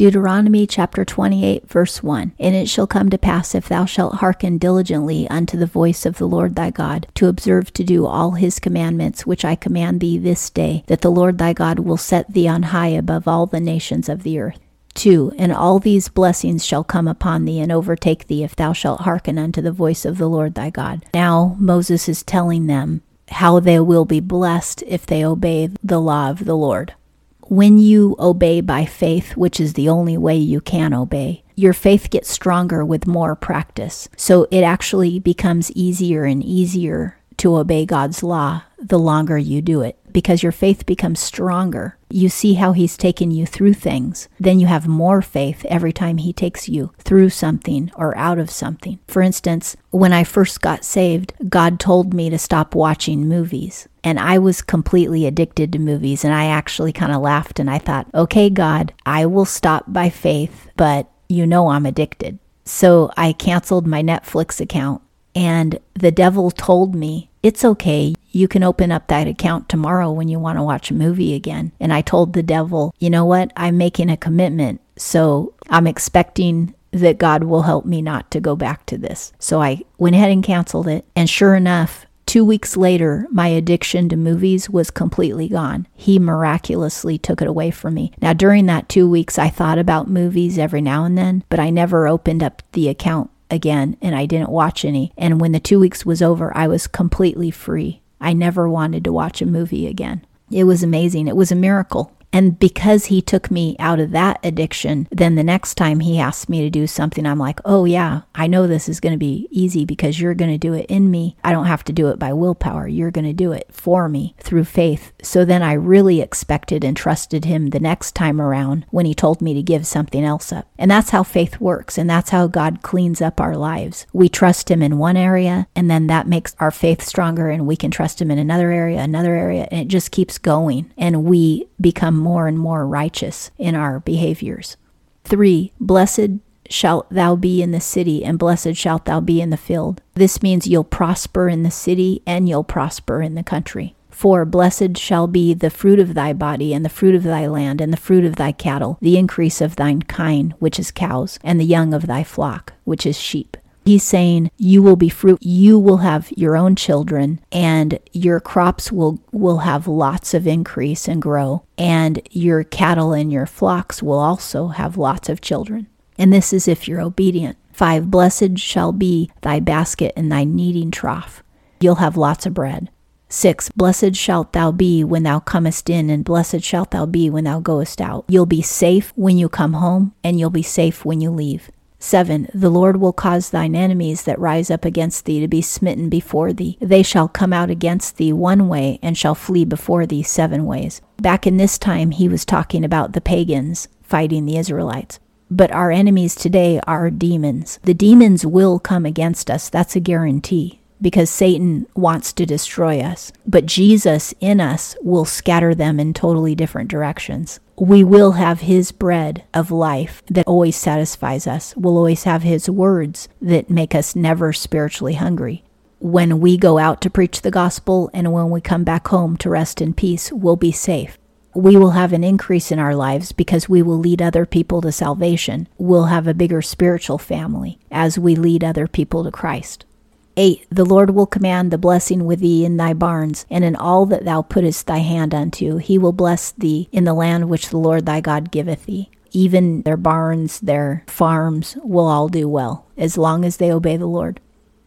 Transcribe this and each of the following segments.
Deuteronomy chapter 28, verse 1 And it shall come to pass, if thou shalt hearken diligently unto the voice of the Lord thy God, to observe to do all his commandments which I command thee this day, that the Lord thy God will set thee on high above all the nations of the earth. 2. And all these blessings shall come upon thee and overtake thee if thou shalt hearken unto the voice of the Lord thy God. Now Moses is telling them how they will be blessed if they obey the law of the Lord when you obey by faith, which is the only way you can obey, your faith gets stronger with more practice. So it actually becomes easier and easier to obey God's law the longer you do it because your faith becomes stronger. You see how He's taken you through things. Then you have more faith every time He takes you through something or out of something. For instance, when I first got saved, God told me to stop watching movies. And I was completely addicted to movies. And I actually kind of laughed and I thought, okay, God, I will stop by faith, but you know I'm addicted. So I canceled my Netflix account. And the devil told me, it's okay. You can open up that account tomorrow when you want to watch a movie again. And I told the devil, you know what? I'm making a commitment. So I'm expecting that God will help me not to go back to this. So I went ahead and canceled it. And sure enough, Two weeks later, my addiction to movies was completely gone. He miraculously took it away from me. Now, during that two weeks, I thought about movies every now and then, but I never opened up the account again and I didn't watch any. And when the two weeks was over, I was completely free. I never wanted to watch a movie again. It was amazing. It was a miracle. And because he took me out of that addiction, then the next time he asks me to do something, I'm like, oh, yeah, I know this is going to be easy because you're going to do it in me. I don't have to do it by willpower. You're going to do it for me through faith. So then I really expected and trusted him the next time around when he told me to give something else up. And that's how faith works. And that's how God cleans up our lives. We trust him in one area, and then that makes our faith stronger, and we can trust him in another area, another area, and it just keeps going. And we become more and more righteous in our behaviors. 3. Blessed shalt thou be in the city, and blessed shalt thou be in the field. This means you'll prosper in the city and you'll prosper in the country. For blessed shall be the fruit of thy body, and the fruit of thy land, and the fruit of thy cattle, the increase of thine kine, which is cows, and the young of thy flock, which is sheep. He's saying you will be fruit, you will have your own children and your crops will will have lots of increase and grow and your cattle and your flocks will also have lots of children. And this is if you're obedient. 5 Blessed shall be thy basket and thy kneading trough. You'll have lots of bread. 6. Blessed shalt thou be when thou comest in, and blessed shalt thou be when thou goest out. You'll be safe when you come home, and you'll be safe when you leave. 7. The Lord will cause thine enemies that rise up against thee to be smitten before thee. They shall come out against thee one way and shall flee before thee seven ways. Back in this time, he was talking about the pagans fighting the Israelites. But our enemies today are demons. The demons will come against us. That's a guarantee because Satan wants to destroy us. But Jesus in us will scatter them in totally different directions we will have His bread of life that always satisfies us. We'll always have His words that make us never spiritually hungry. When we go out to preach the gospel and when we come back home to rest in peace, we'll be safe. We will have an increase in our lives because we will lead other people to salvation. We'll have a bigger spiritual family as we lead other people to Christ. 8. The Lord will command the blessing with thee in thy barns, and in all that thou puttest thy hand unto. He will bless thee in the land which the Lord thy God giveth thee. Even their barns, their farms will all do well, as long as they obey the Lord.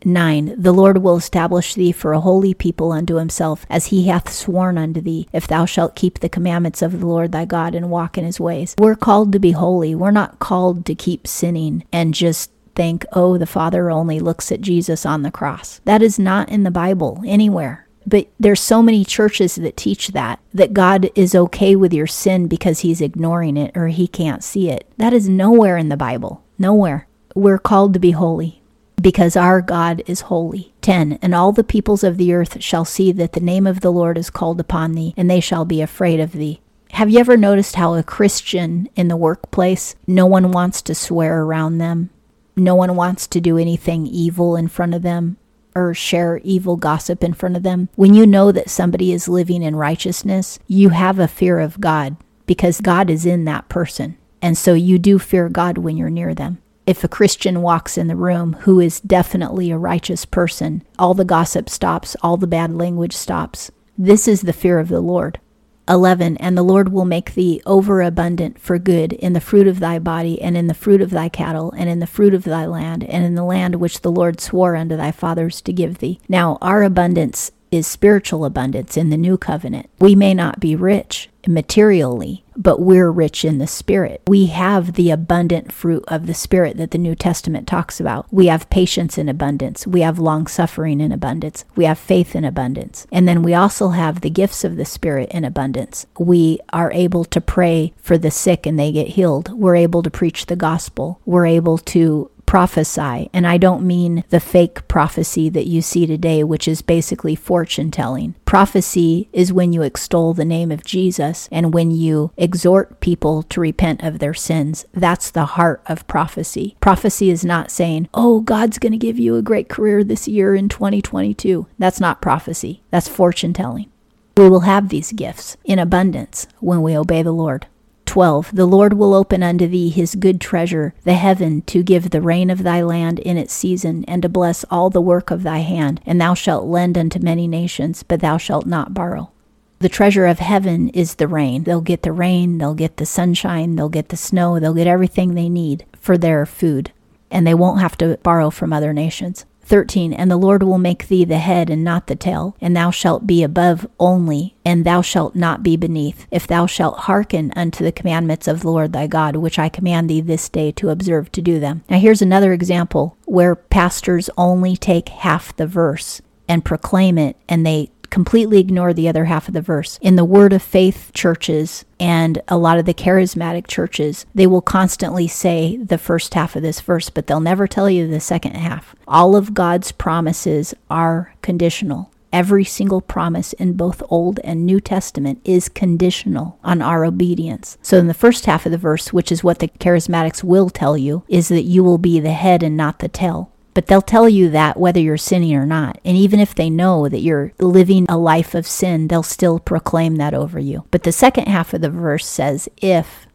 9. The Lord will establish thee for a holy people unto himself, as he hath sworn unto thee, if thou shalt keep the commandments of the Lord thy God and walk in his ways. We're called to be holy. We're not called to keep sinning and just think, oh, the Father only looks at Jesus on the cross. That is not in the Bible anywhere. But there's so many churches that teach that that God is okay with your sin because he's ignoring it or he can't see it. That is nowhere in the Bible. Nowhere. We're called to be holy because our God is holy. 10. And all the peoples of the earth shall see that the name of the Lord is called upon thee, and they shall be afraid of thee. Have you ever noticed how a Christian in the workplace, no one wants to swear around them? No one wants to do anything evil in front of them or share evil gossip in front of them. When you know that somebody is living in righteousness, you have a fear of God because God is in that person. And so you do fear God when you're near them. If a Christian walks in the room who is definitely a righteous person, all the gossip stops, all the bad language stops. This is the fear of the Lord. 11 And the Lord will make thee overabundant for good in the fruit of thy body, and in the fruit of thy cattle, and in the fruit of thy land, and in the land which the Lord swore unto thy fathers to give thee. Now, our abundance is spiritual abundance in the new covenant. We may not be rich materially, but we're rich in the spirit. We have the abundant fruit of the spirit that the New Testament talks about. We have patience in abundance. We have long suffering in abundance. We have faith in abundance. And then we also have the gifts of the spirit in abundance. We are able to pray for the sick and they get healed. We're able to preach the gospel. We're able to prophesy. And I don't mean the fake prophecy that you see today, which is basically fortune telling. Prophecy is when you extol the name of Jesus and when you exhort people to repent of their sins. That's the heart of prophecy. Prophecy is not saying, oh, God's going to give you a great career this year in 2022. That's not prophecy, that's fortune telling. We will have these gifts in abundance when we obey the Lord. 12 The Lord will open unto thee his good treasure, the heaven, to give the rain of thy land in its season, and to bless all the work of thy hand. And thou shalt lend unto many nations, but thou shalt not borrow. The treasure of heaven is the rain. They'll get the rain, they'll get the sunshine, they'll get the snow, they'll get everything they need for their food, and they won't have to borrow from other nations. 13 And the Lord will make thee the head and not the tail, and thou shalt be above only, and thou shalt not be beneath, if thou shalt hearken unto the commandments of the Lord thy God, which I command thee this day to observe to do them. Now here's another example where pastors only take half the verse and proclaim it, and they completely ignore the other half of the verse. In the Word of Faith churches and a lot of the charismatic churches, they will constantly say the first half of this verse, but they'll never tell you the second half. All of God's promises are conditional. Every single promise in both Old and New Testament is conditional on our obedience. So, in the first half of the verse, which is what the charismatics will tell you, is that you will be the head and not the tail. But they'll tell you that whether you're sinning or not. And even if they know that you're living a life of sin, they'll still proclaim that over you. But the second half of the verse says, if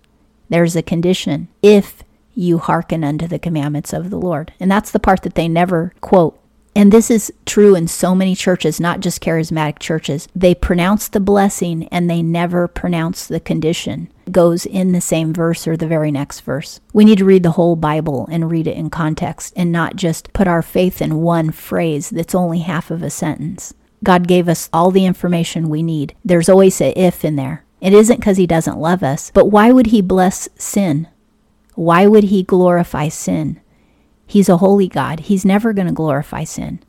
there's a condition, if you hearken unto the commandments of the Lord. And that's the part that they never quote. And this is true in so many churches, not just charismatic churches. They pronounce the blessing and they never pronounce the condition. It goes in the same verse or the very next verse. We need to read the whole Bible and read it in context and not just put our faith in one phrase that's only half of a sentence. God gave us all the information we need. There's always a if in there. It isn't because he doesn't love us, but why would he bless sin? Why would he glorify sin? He's a holy God. He's never going to glorify sin.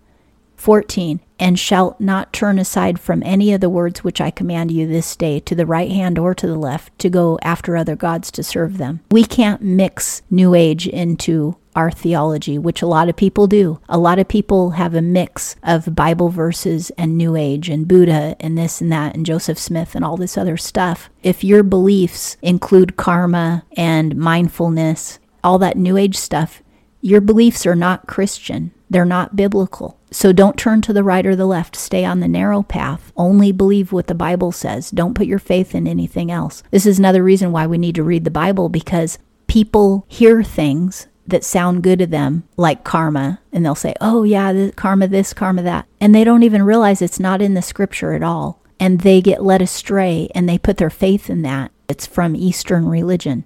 14. And shalt not turn aside from any of the words which I command you this day to the right hand or to the left to go after other gods to serve them. We can't mix New Age into our theology, which a lot of people do. A lot of people have a mix of Bible verses and New Age and Buddha and this and that and Joseph Smith and all this other stuff. If your beliefs include karma and mindfulness, all that New Age stuff, your beliefs are not Christian, they're not biblical. So don't turn to the right or the left. Stay on the narrow path. Only believe what the Bible says. Don't put your faith in anything else. This is another reason why we need to read the Bible because people hear things that sound good to them, like karma, and they'll say, oh, yeah, this, karma this, karma that. And they don't even realize it's not in the scripture at all. And they get led astray and they put their faith in that. It's from Eastern religion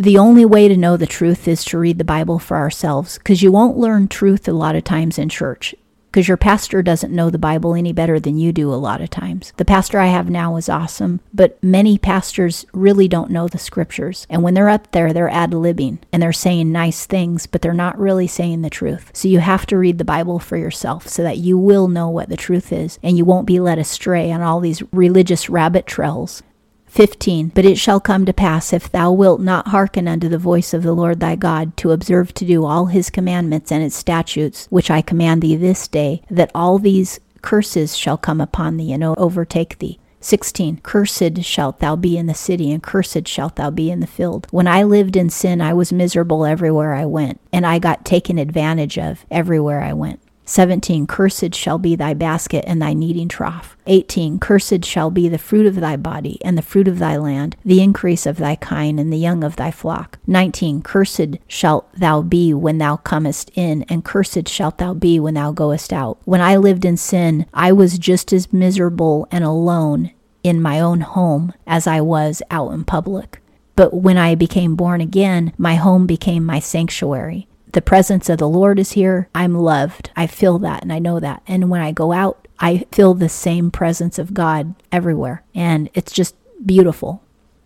the only way to know the truth is to read the Bible for ourselves because you won't learn truth a lot of times in church because your pastor doesn't know the Bible any better than you do a lot of times. The pastor I have now is awesome, but many pastors really don't know the scriptures. And when they're up there, they're ad libbing and they're saying nice things, but they're not really saying the truth. So you have to read the Bible for yourself so that you will know what the truth is and you won't be led astray on all these religious rabbit trails 15. But it shall come to pass, if thou wilt not hearken unto the voice of the Lord thy God, to observe to do all his commandments and his statutes, which I command thee this day, that all these curses shall come upon thee and overtake thee. 16. Cursed shalt thou be in the city, and cursed shalt thou be in the field. When I lived in sin, I was miserable everywhere I went, and I got taken advantage of everywhere I went. 17 Cursed shall be thy basket and thy kneading trough. 18 Cursed shall be the fruit of thy body, and the fruit of thy land, the increase of thy kine, and the young of thy flock. 19 Cursed shalt thou be when thou comest in, and cursed shalt thou be when thou goest out. When I lived in sin, I was just as miserable and alone in my own home as I was out in public. But when I became born again, my home became my sanctuary. The presence of the Lord is here. I'm loved. I feel that and I know that. And when I go out, I feel the same presence of God everywhere. And it's just beautiful.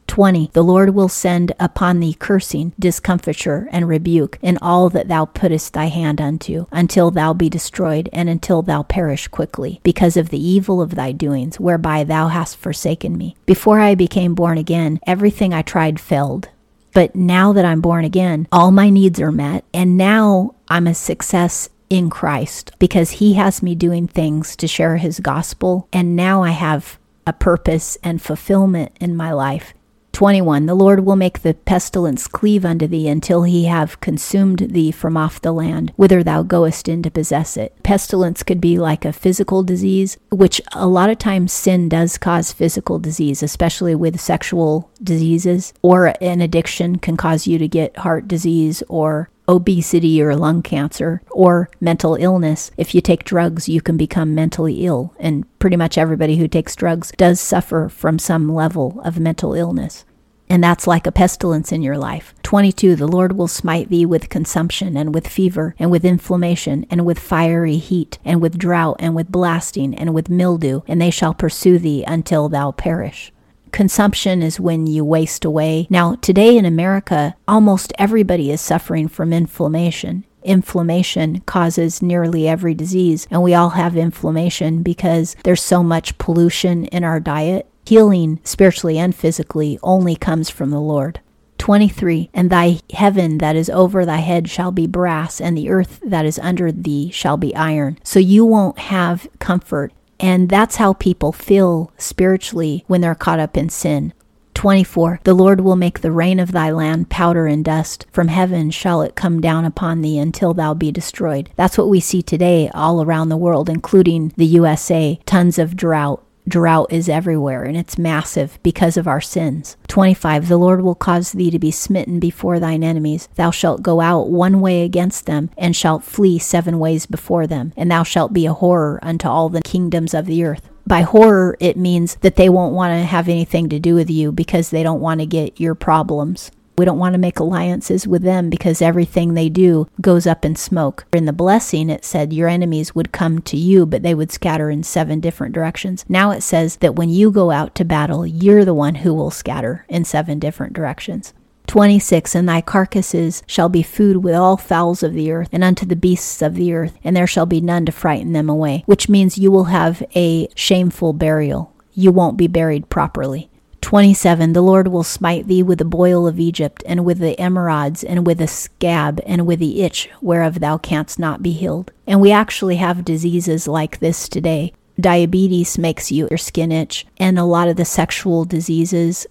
20. The Lord will send upon thee cursing, discomfiture, and rebuke in all that thou puttest thy hand unto, until thou be destroyed, and until thou perish quickly, because of the evil of thy doings, whereby thou hast forsaken me. Before I became born again, everything I tried failed. But now that I'm born again, all my needs are met, and now I'm a success in Christ because He has me doing things to share His gospel, and now I have a purpose and fulfillment in my life 21 The Lord will make the pestilence cleave unto thee until he have consumed thee from off the land, whither thou goest in to possess it. Pestilence could be like a physical disease, which a lot of times sin does cause physical disease, especially with sexual diseases, or an addiction can cause you to get heart disease or obesity or lung cancer or mental illness. If you take drugs, you can become mentally ill. And pretty much everybody who takes drugs does suffer from some level of mental illness. And that's like a pestilence in your life. 22. The Lord will smite thee with consumption, and with fever, and with inflammation, and with fiery heat, and with drought, and with blasting, and with mildew, and they shall pursue thee until thou perish. Consumption is when you waste away. Now, today in America, almost everybody is suffering from inflammation. Inflammation causes nearly every disease, and we all have inflammation because there's so much pollution in our diet. Healing, spiritually and physically, only comes from the Lord. 23 And thy heaven that is over thy head shall be brass, and the earth that is under thee shall be iron. So you won't have comfort and that's how people feel spiritually when they're caught up in sin. 24. The Lord will make the rain of thy land powder and dust. From heaven shall it come down upon thee until thou be destroyed. That's what we see today all around the world, including the USA. Tons of drought, drought is everywhere and it's massive because of our sins. 25 The Lord will cause thee to be smitten before thine enemies. Thou shalt go out one way against them, and shalt flee seven ways before them, and thou shalt be a horror unto all the kingdoms of the earth. By horror, it means that they won't want to have anything to do with you because they don't want to get your problems. We don't want to make alliances with them because everything they do goes up in smoke. In the blessing, it said your enemies would come to you, but they would scatter in seven different directions. Now it says that when you go out to battle, you're the one who will scatter in seven different directions. 26 And thy carcasses shall be food with all fowls of the earth, and unto the beasts of the earth, and there shall be none to frighten them away, which means you will have a shameful burial. You won't be buried properly. 27 The Lord will smite thee with the boil of Egypt, and with the emerods, and with the scab, and with the itch, whereof thou canst not be healed. And we actually have diseases like this today. Diabetes makes you your skin itch, and a lot of the sexual diseases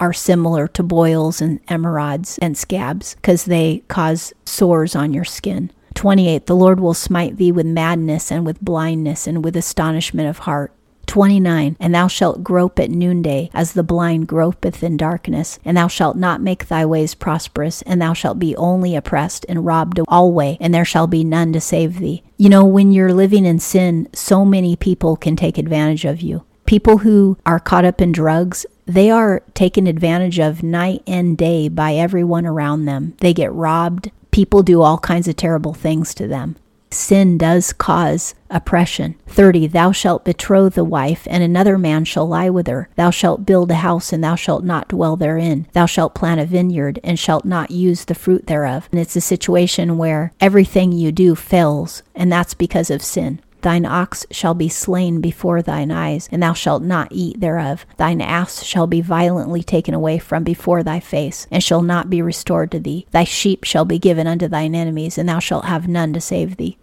are similar to boils and emerods and scabs because they cause sores on your skin. 28 The Lord will smite thee with madness and with blindness and with astonishment of heart. 29 And thou shalt grope at noonday, as the blind gropeth in darkness, and thou shalt not make thy ways prosperous, and thou shalt be only oppressed and robbed alway, and there shall be none to save thee. You know, when you're living in sin, so many people can take advantage of you. People who are caught up in drugs, they are taken advantage of night and day by everyone around them. They get robbed. People do all kinds of terrible things to them sin does cause oppression. 30. Thou shalt betroth a wife, and another man shall lie with her. Thou shalt build a house, and thou shalt not dwell therein. Thou shalt plant a vineyard, and shalt not use the fruit thereof. And it's a situation where everything you do fails, and that's because of sin. Thine ox shall be slain before thine eyes, and thou shalt not eat thereof. Thine ass shall be violently taken away from before thy face, and shall not be restored to thee. Thy sheep shall be given unto thine enemies, and thou shalt have none to save thee.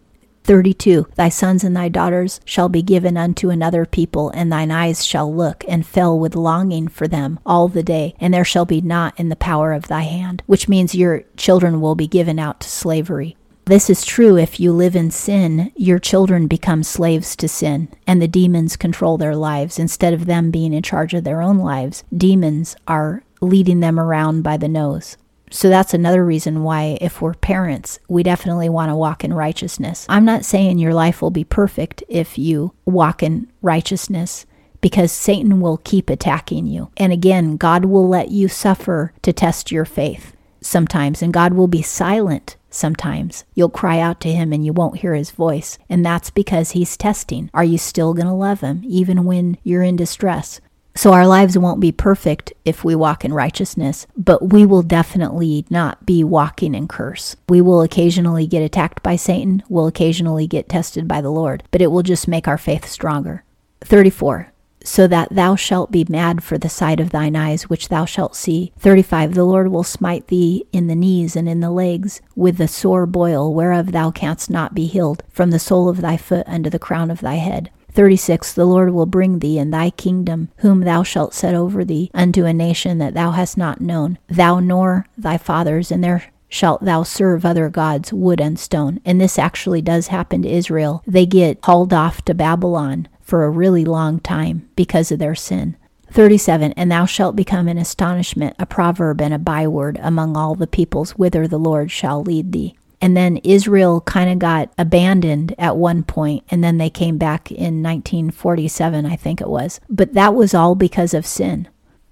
32 Thy sons and thy daughters shall be given unto another people, and thine eyes shall look and fell with longing for them all the day, and there shall be not in the power of thy hand, which means your children will be given out to slavery. This is true if you live in sin, your children become slaves to sin, and the demons control their lives. Instead of them being in charge of their own lives, demons are leading them around by the nose. So that's another reason why, if we're parents, we definitely want to walk in righteousness. I'm not saying your life will be perfect if you walk in righteousness because Satan will keep attacking you. And again, God will let you suffer to test your faith sometimes, and God will be silent sometimes. You'll cry out to him and you won't hear his voice. And that's because he's testing. Are you still going to love him even when you're in distress? So our lives won't be perfect if we walk in righteousness, but we will definitely not be walking in curse. We will occasionally get attacked by Satan, we'll occasionally get tested by the Lord, but it will just make our faith stronger. 34 so that thou shalt be mad for the sight of thine eyes which thou shalt see. 35. The Lord will smite thee in the knees and in the legs with the sore boil, whereof thou canst not be healed, from the sole of thy foot unto the crown of thy head. 36 The Lord will bring thee in thy kingdom, whom thou shalt set over thee, unto a nation that thou hast not known, thou nor thy fathers, and there shalt thou serve other gods, wood and stone. And this actually does happen to Israel. They get hauled off to Babylon for a really long time because of their sin. 37 And thou shalt become an astonishment, a proverb, and a byword among all the peoples whither the Lord shall lead thee. And then Israel kind of got abandoned at one point, and then they came back in 1947, I think it was. But that was all because of sin.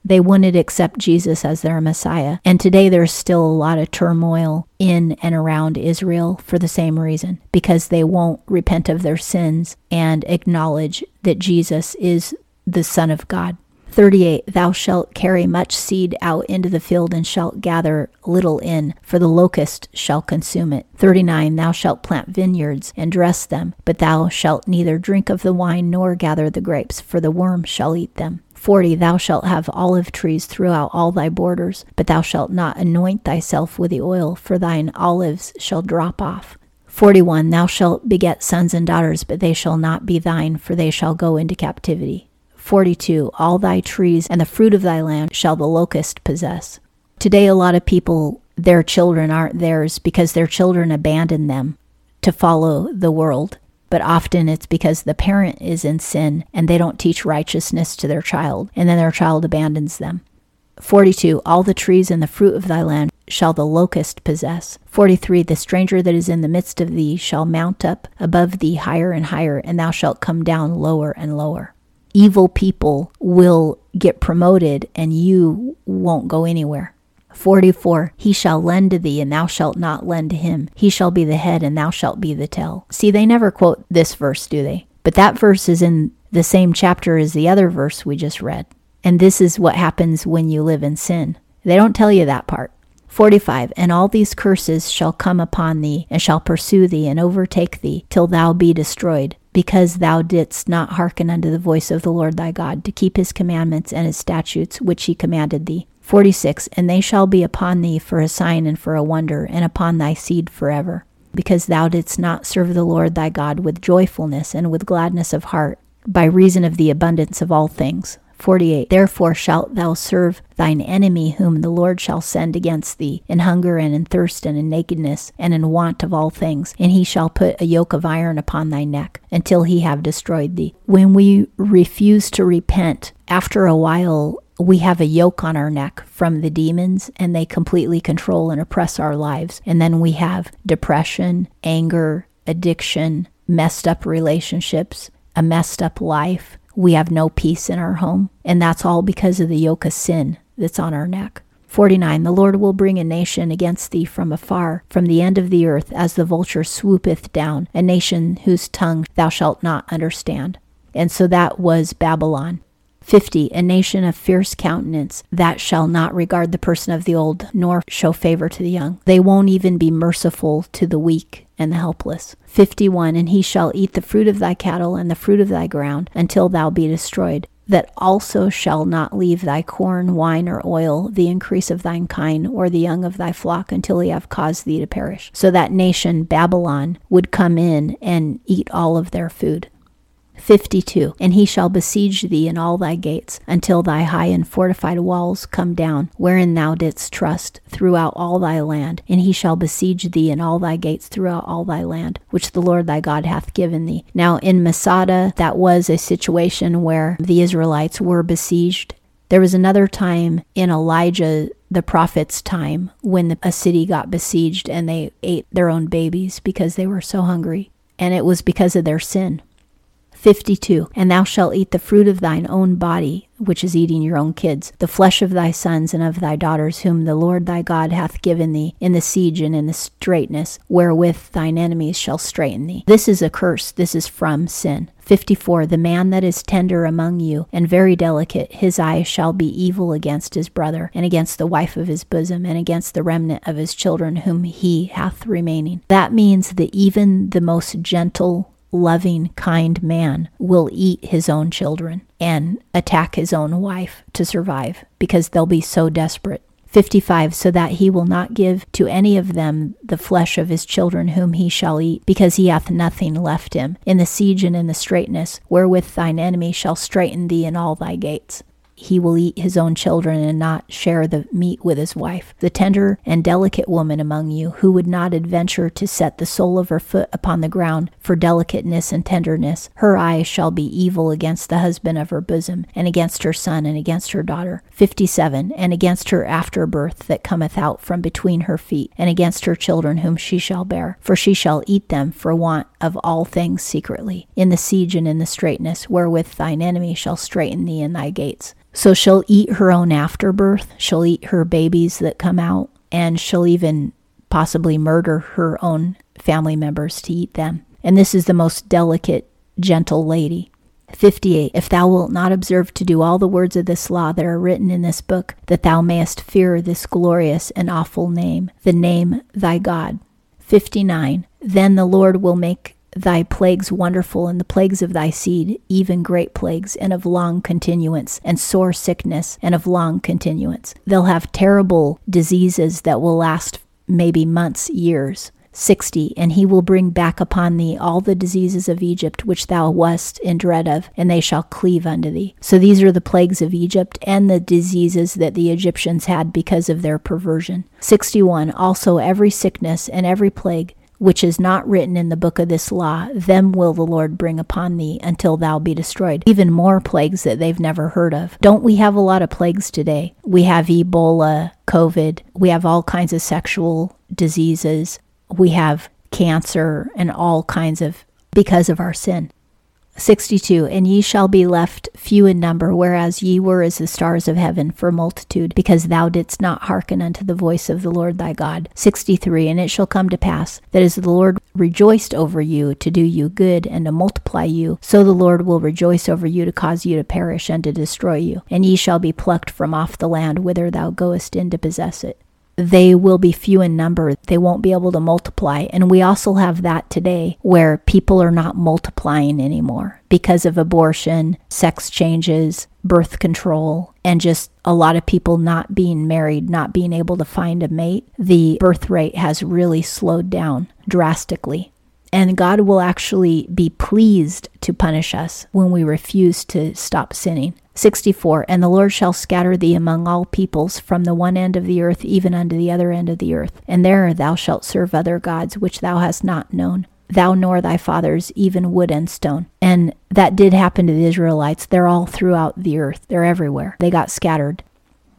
They wouldn't accept Jesus as their Messiah. And today there's still a lot of turmoil in and around Israel for the same reason, because they won't repent of their sins and acknowledge that Jesus is the Son of God. 38 Thou shalt carry much seed out into the field and shalt gather little in, for the locust shall consume it. 39 Thou shalt plant vineyards and dress them, but thou shalt neither drink of the wine nor gather the grapes, for the worm shall eat them. 40 Thou shalt have olive trees throughout all thy borders, but thou shalt not anoint thyself with the oil, for thine olives shall drop off. 41 Thou shalt beget sons and daughters, but they shall not be thine, for they shall go into captivity. 42 All thy trees and the fruit of thy land shall the locust possess. Today, a lot of people, their children aren't theirs because their children abandon them to follow the world but often it's because the parent is in sin and they don't teach righteousness to their child, and then their child abandons them. 42. All the trees and the fruit of thy land shall the locust possess. 43. The stranger that is in the midst of thee shall mount up above thee higher and higher, and thou shalt come down lower and lower. Evil people will get promoted, and you won't go anywhere. 44 He shall lend to thee, and thou shalt not lend to him. He shall be the head, and thou shalt be the tail. See, they never quote this verse, do they? But that verse is in the same chapter as the other verse we just read. And this is what happens when you live in sin. They don't tell you that part. 45 And all these curses shall come upon thee, and shall pursue thee, and overtake thee, till thou be destroyed, because thou didst not hearken unto the voice of the Lord thy God, to keep his commandments and his statutes which he commanded thee. 46 And they shall be upon thee for a sign and for a wonder, and upon thy seed forever, because thou didst not serve the Lord thy God with joyfulness and with gladness of heart, by reason of the abundance of all things. 48 Therefore shalt thou serve thine enemy, whom the Lord shall send against thee, in hunger and in thirst and in nakedness and in want of all things, and he shall put a yoke of iron upon thy neck, until he have destroyed thee. When we refuse to repent, after a while we have a yoke on our neck from the demons and they completely control and oppress our lives. And then we have depression, anger, addiction, messed up relationships, a messed up life. We have no peace in our home. And that's all because of the yoke of sin that's on our neck. 49 The Lord will bring a nation against thee from afar, from the end of the earth, as the vulture swoopeth down, a nation whose tongue thou shalt not understand. And so that was Babylon. 50. A nation of fierce countenance that shall not regard the person of the old, nor show favor to the young. They won't even be merciful to the weak and the helpless. 51. And he shall eat the fruit of thy cattle and the fruit of thy ground until thou be destroyed. That also shall not leave thy corn, wine, or oil, the increase of thine kine, or the young of thy flock, until he have caused thee to perish. So that nation, Babylon, would come in and eat all of their food. 52. And he shall besiege thee in all thy gates, until thy high and fortified walls come down, wherein thou didst trust, throughout all thy land. And he shall besiege thee in all thy gates throughout all thy land, which the Lord thy God hath given thee. Now in Masada, that was a situation where the Israelites were besieged. There was another time in Elijah the prophet's time when a city got besieged and they ate their own babies because they were so hungry. And it was because of their sin. 52. And thou shalt eat the fruit of thine own body, which is eating your own kids, the flesh of thy sons and of thy daughters, whom the Lord thy God hath given thee, in the siege and in the straitness, wherewith thine enemies shall straiten thee. This is a curse, this is from sin. 54. The man that is tender among you and very delicate, his eye shall be evil against his brother, and against the wife of his bosom, and against the remnant of his children whom he hath remaining. That means that even the most gentle, loving, kind man will eat his own children and attack his own wife to survive because they'll be so desperate. 55 So that he will not give to any of them the flesh of his children whom he shall eat, because he hath nothing left him, in the siege and in the straitness, wherewith thine enemy shall straiten thee in all thy gates he will eat his own children and not share the meat with his wife. The tender and delicate woman among you, who would not adventure to set the sole of her foot upon the ground for delicateness and tenderness, her eyes shall be evil against the husband of her bosom, and against her son, and against her daughter. 57. And against her afterbirth that cometh out from between her feet, and against her children whom she shall bear. For she shall eat them for want of all things secretly, in the siege and in the straitness, wherewith thine enemy shall straiten thee in thy gates. So she'll eat her own afterbirth, she'll eat her babies that come out, and she'll even possibly murder her own family members to eat them. And this is the most delicate, gentle lady. 58. If thou wilt not observe to do all the words of this law that are written in this book, that thou mayest fear this glorious and awful name, the name thy God. 59. Then the Lord will make thy plagues wonderful, and the plagues of thy seed, even great plagues, and of long continuance, and sore sickness, and of long continuance. They'll have terrible diseases that will last maybe months, years. 60 And he will bring back upon thee all the diseases of Egypt which thou wast in dread of, and they shall cleave unto thee. So these are the plagues of Egypt and the diseases that the Egyptians had because of their perversion. 61 Also every sickness and every plague which is not written in the book of this law, them will the Lord bring upon thee until thou be destroyed. Even more plagues that they've never heard of. Don't we have a lot of plagues today? We have Ebola, COVID, we have all kinds of sexual diseases, we have cancer, and all kinds of because of our sin. 62 And ye shall be left few in number, whereas ye were as the stars of heaven for multitude, because thou didst not hearken unto the voice of the Lord thy God. 63 And it shall come to pass that as the Lord rejoiced over you to do you good and to multiply you, so the Lord will rejoice over you to cause you to perish and to destroy you. And ye shall be plucked from off the land whither thou goest in to possess it they will be few in number. They won't be able to multiply. And we also have that today where people are not multiplying anymore because of abortion, sex changes, birth control, and just a lot of people not being married, not being able to find a mate. The birth rate has really slowed down drastically. And God will actually be pleased to punish us when we refuse to stop sinning. 64 And the Lord shall scatter thee among all peoples from the one end of the earth even unto the other end of the earth. And there thou shalt serve other gods which thou hast not known, thou nor thy fathers, even wood and stone. And that did happen to the Israelites. They're all throughout the earth, they're everywhere. They got scattered.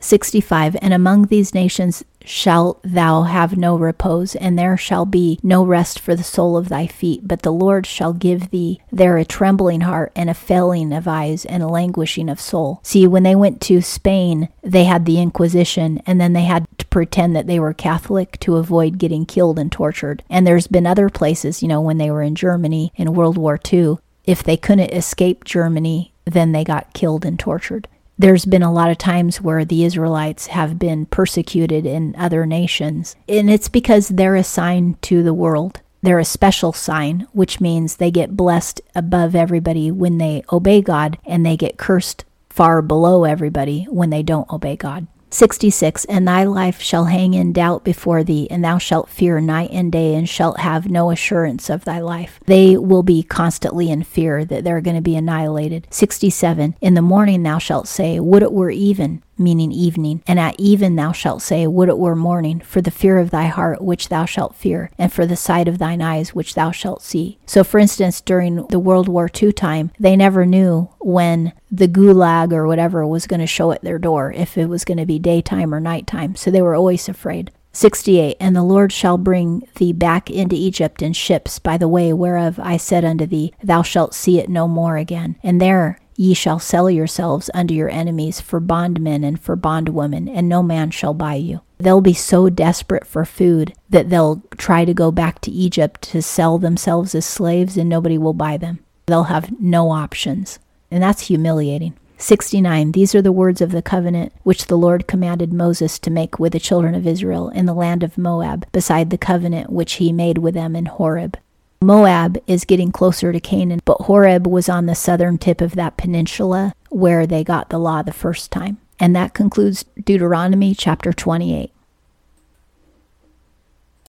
65 And among these nations shalt thou have no repose, and there shall be no rest for the sole of thy feet. But the Lord shall give thee there a trembling heart, and a failing of eyes, and a languishing of soul. See, when they went to Spain, they had the Inquisition, and then they had to pretend that they were Catholic to avoid getting killed and tortured. And there's been other places, you know, when they were in Germany in World War II, if they couldn't escape Germany, then they got killed and tortured there's been a lot of times where the Israelites have been persecuted in other nations, and it's because they're a sign to the world. They're a special sign, which means they get blessed above everybody when they obey God, and they get cursed far below everybody when they don't obey God. 66 And thy life shall hang in doubt before thee, and thou shalt fear night and day, and shalt have no assurance of thy life. They will be constantly in fear that they're going to be annihilated. 67 In the morning thou shalt say, Would it were even meaning evening. And at even thou shalt say, Would it were morning, for the fear of thy heart which thou shalt fear, and for the sight of thine eyes which thou shalt see. So, for instance, during the World War II time, they never knew when the gulag or whatever was going to show at their door, if it was going to be daytime or nighttime. So they were always afraid. 68 And the Lord shall bring thee back into Egypt in ships by the way whereof I said unto thee, Thou shalt see it no more again. And there Ye shall sell yourselves unto your enemies for bondmen and for bondwomen, and no man shall buy you. They'll be so desperate for food that they'll try to go back to Egypt to sell themselves as slaves, and nobody will buy them. They'll have no options. And that's humiliating. 69 These are the words of the covenant which the Lord commanded Moses to make with the children of Israel in the land of Moab, beside the covenant which he made with them in Horeb. Moab is getting closer to Canaan, but Horeb was on the southern tip of that peninsula where they got the law the first time. And that concludes Deuteronomy chapter 28.